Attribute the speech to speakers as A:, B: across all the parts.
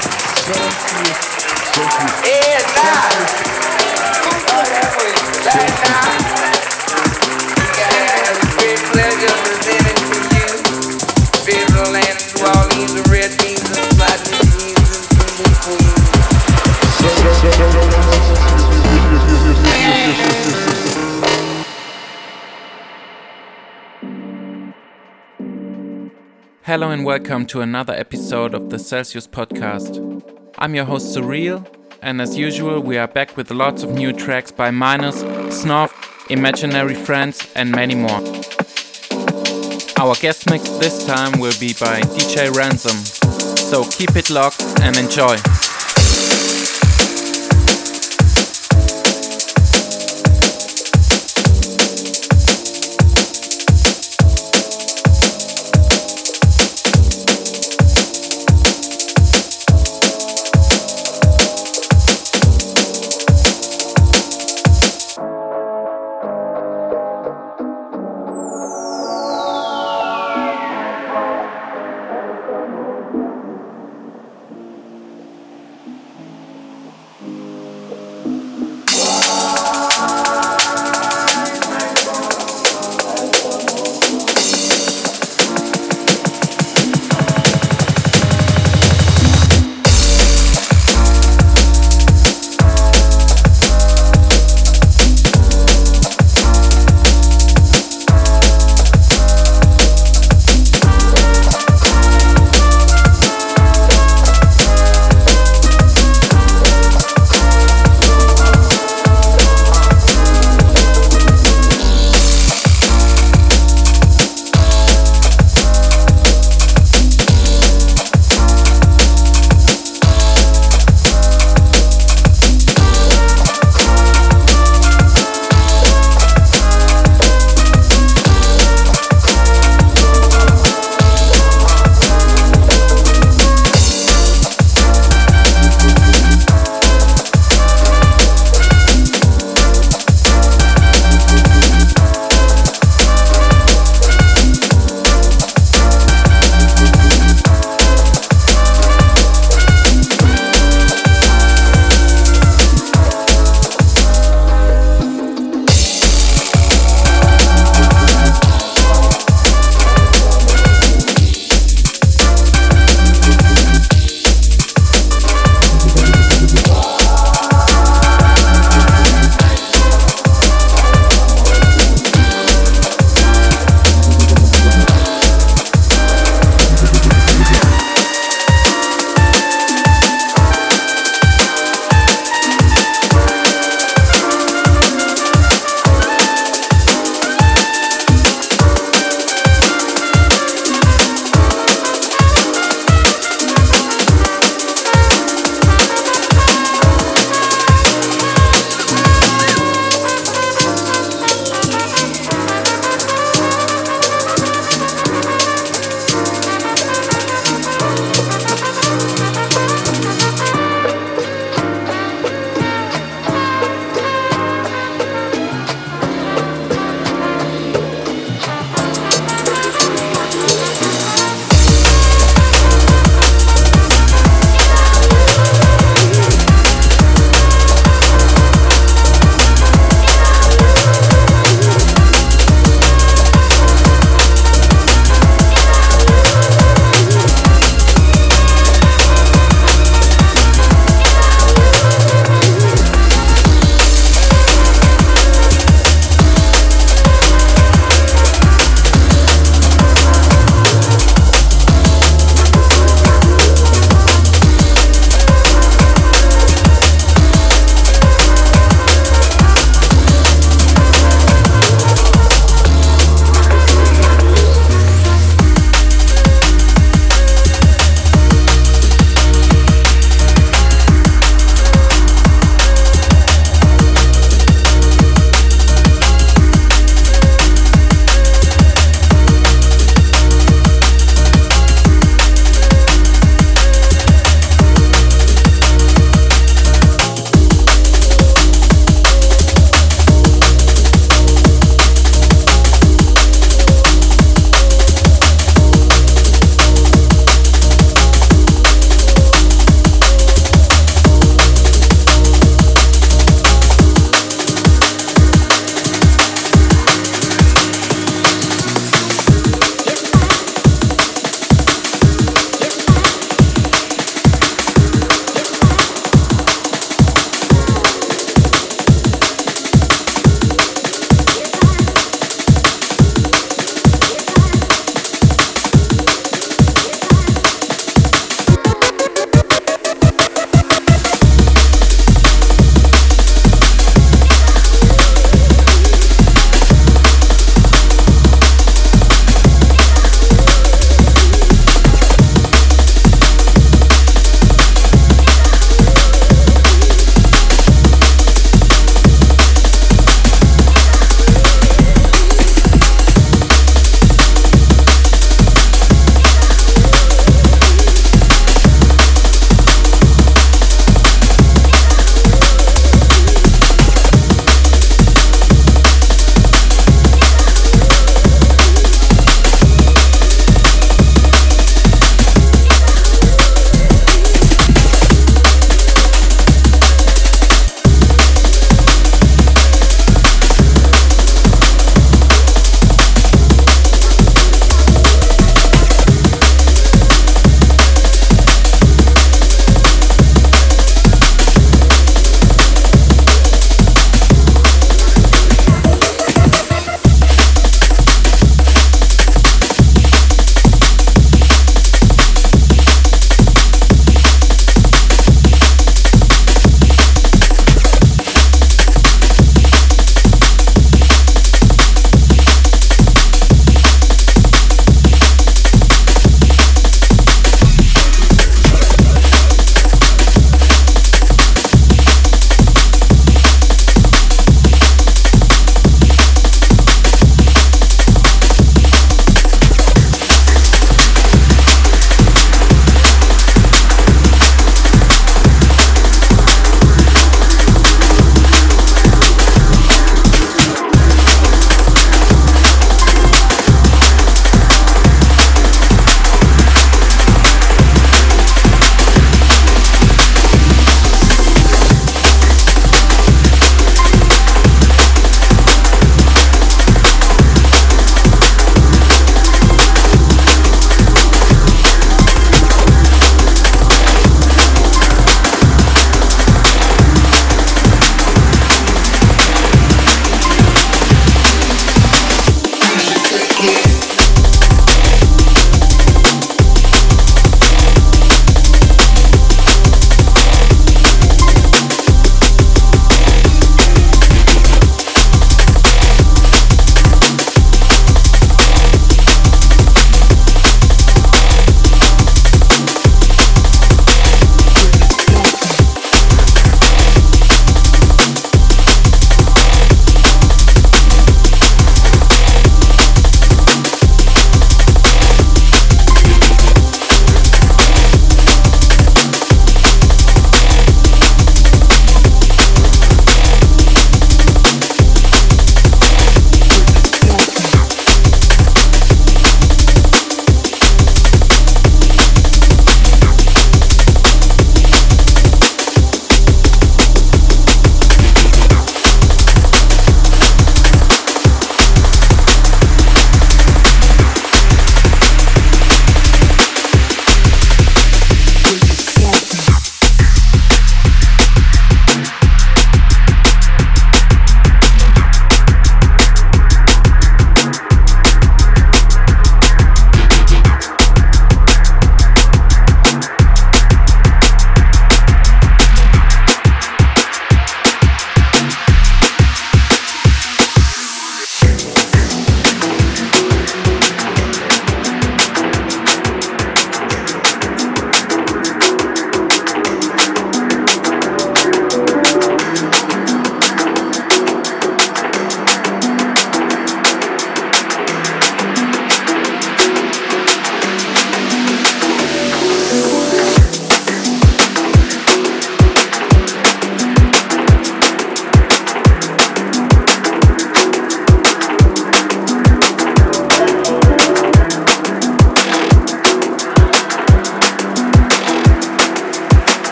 A: Eita! Eita! Whatever. Hello and welcome to another episode of the Celsius podcast. I'm your host Surreal, and as usual, we are back with lots of new tracks by Minus, Snuff, Imaginary Friends, and many more. Our guest mix this time will be by DJ Ransom, so keep it locked and enjoy.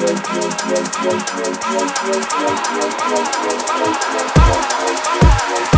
A: Thank you.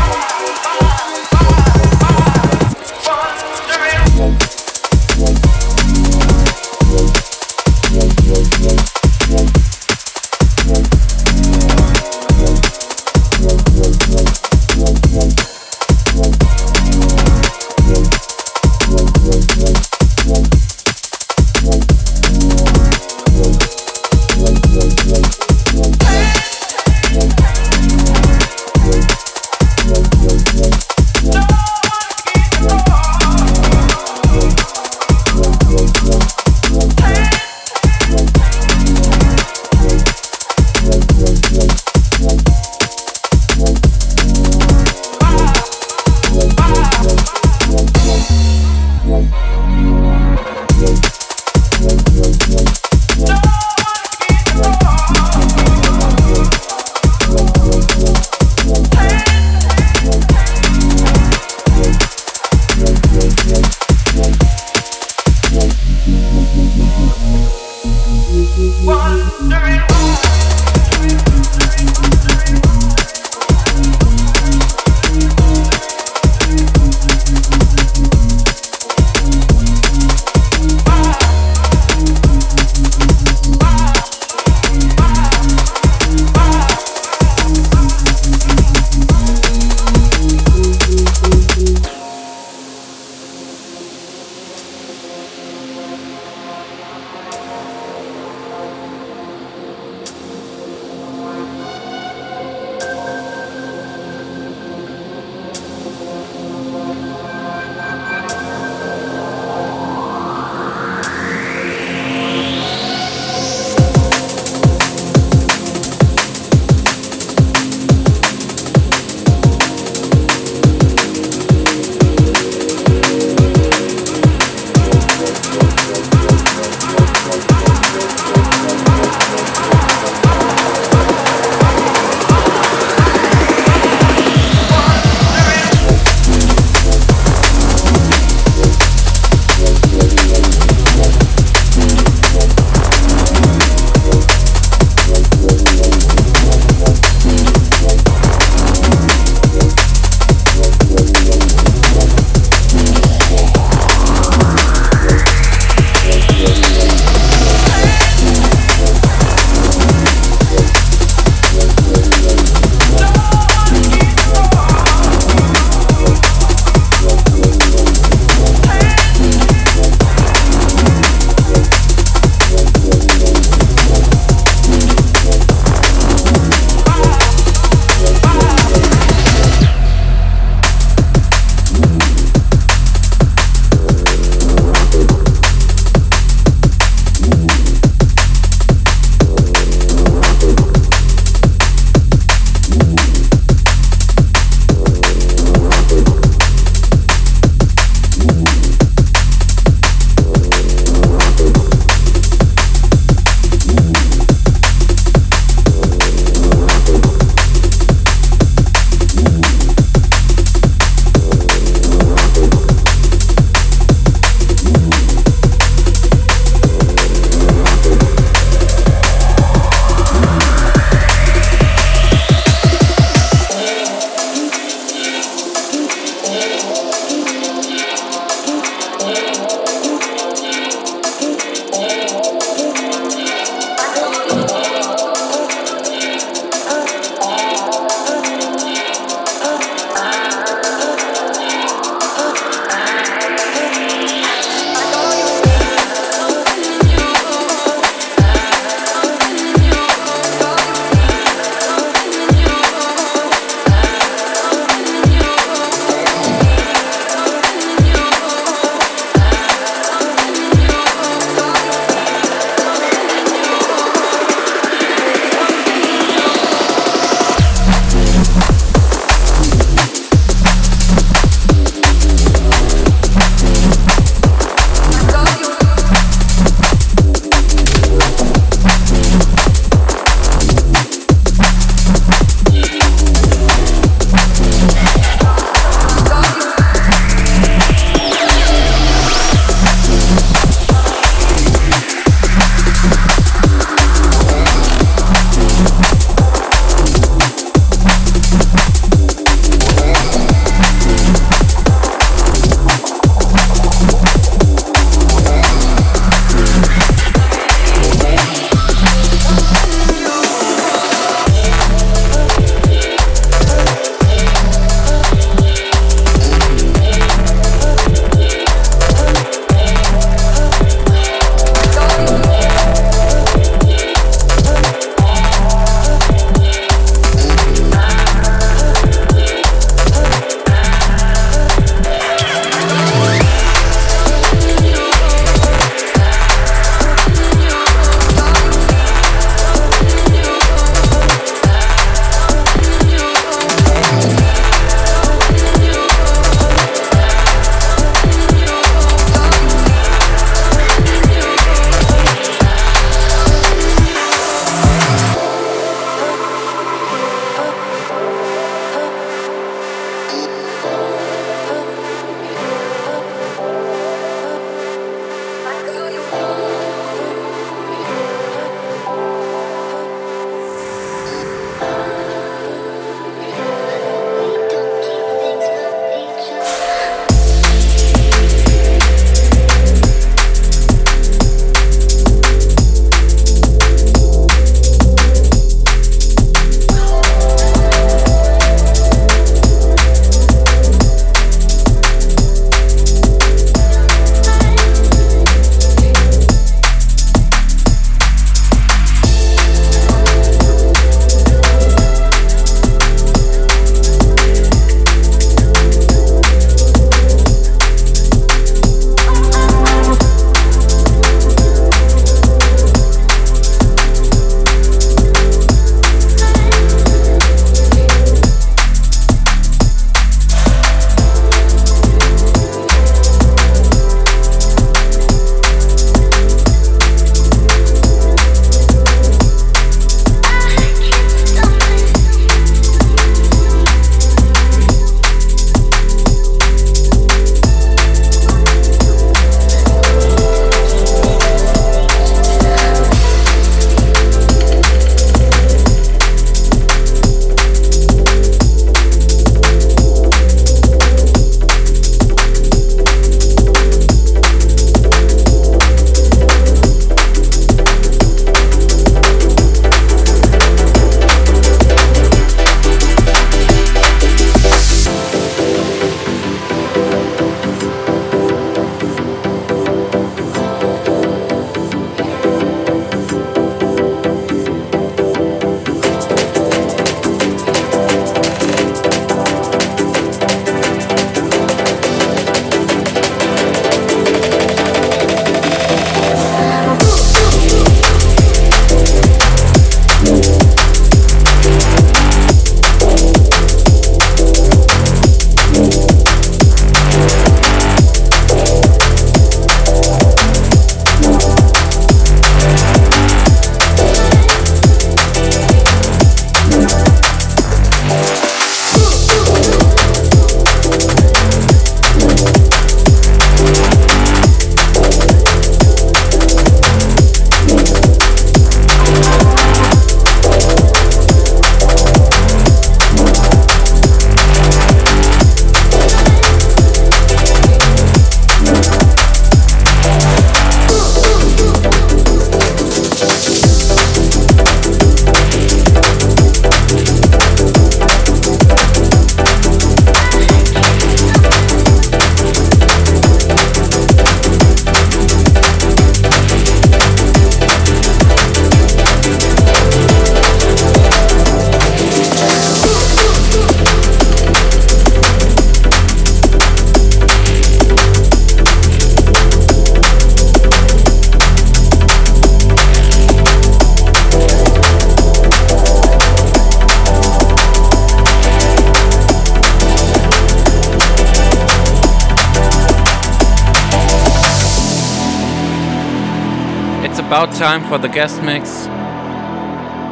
A: time for the guest mix.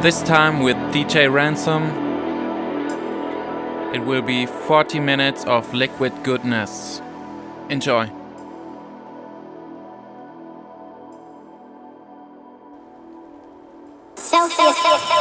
A: This time with DJ Ransom. It will be 40 minutes of liquid goodness. Enjoy. Selfie.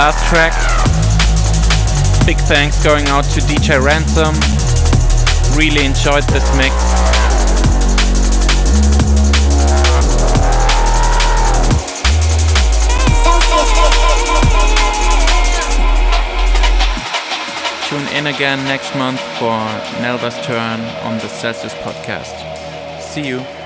A: Last track. Big thanks going out to DJ Ransom. Really enjoyed this mix. Tune in again next month for Nelva's turn on the Celsius podcast. See you.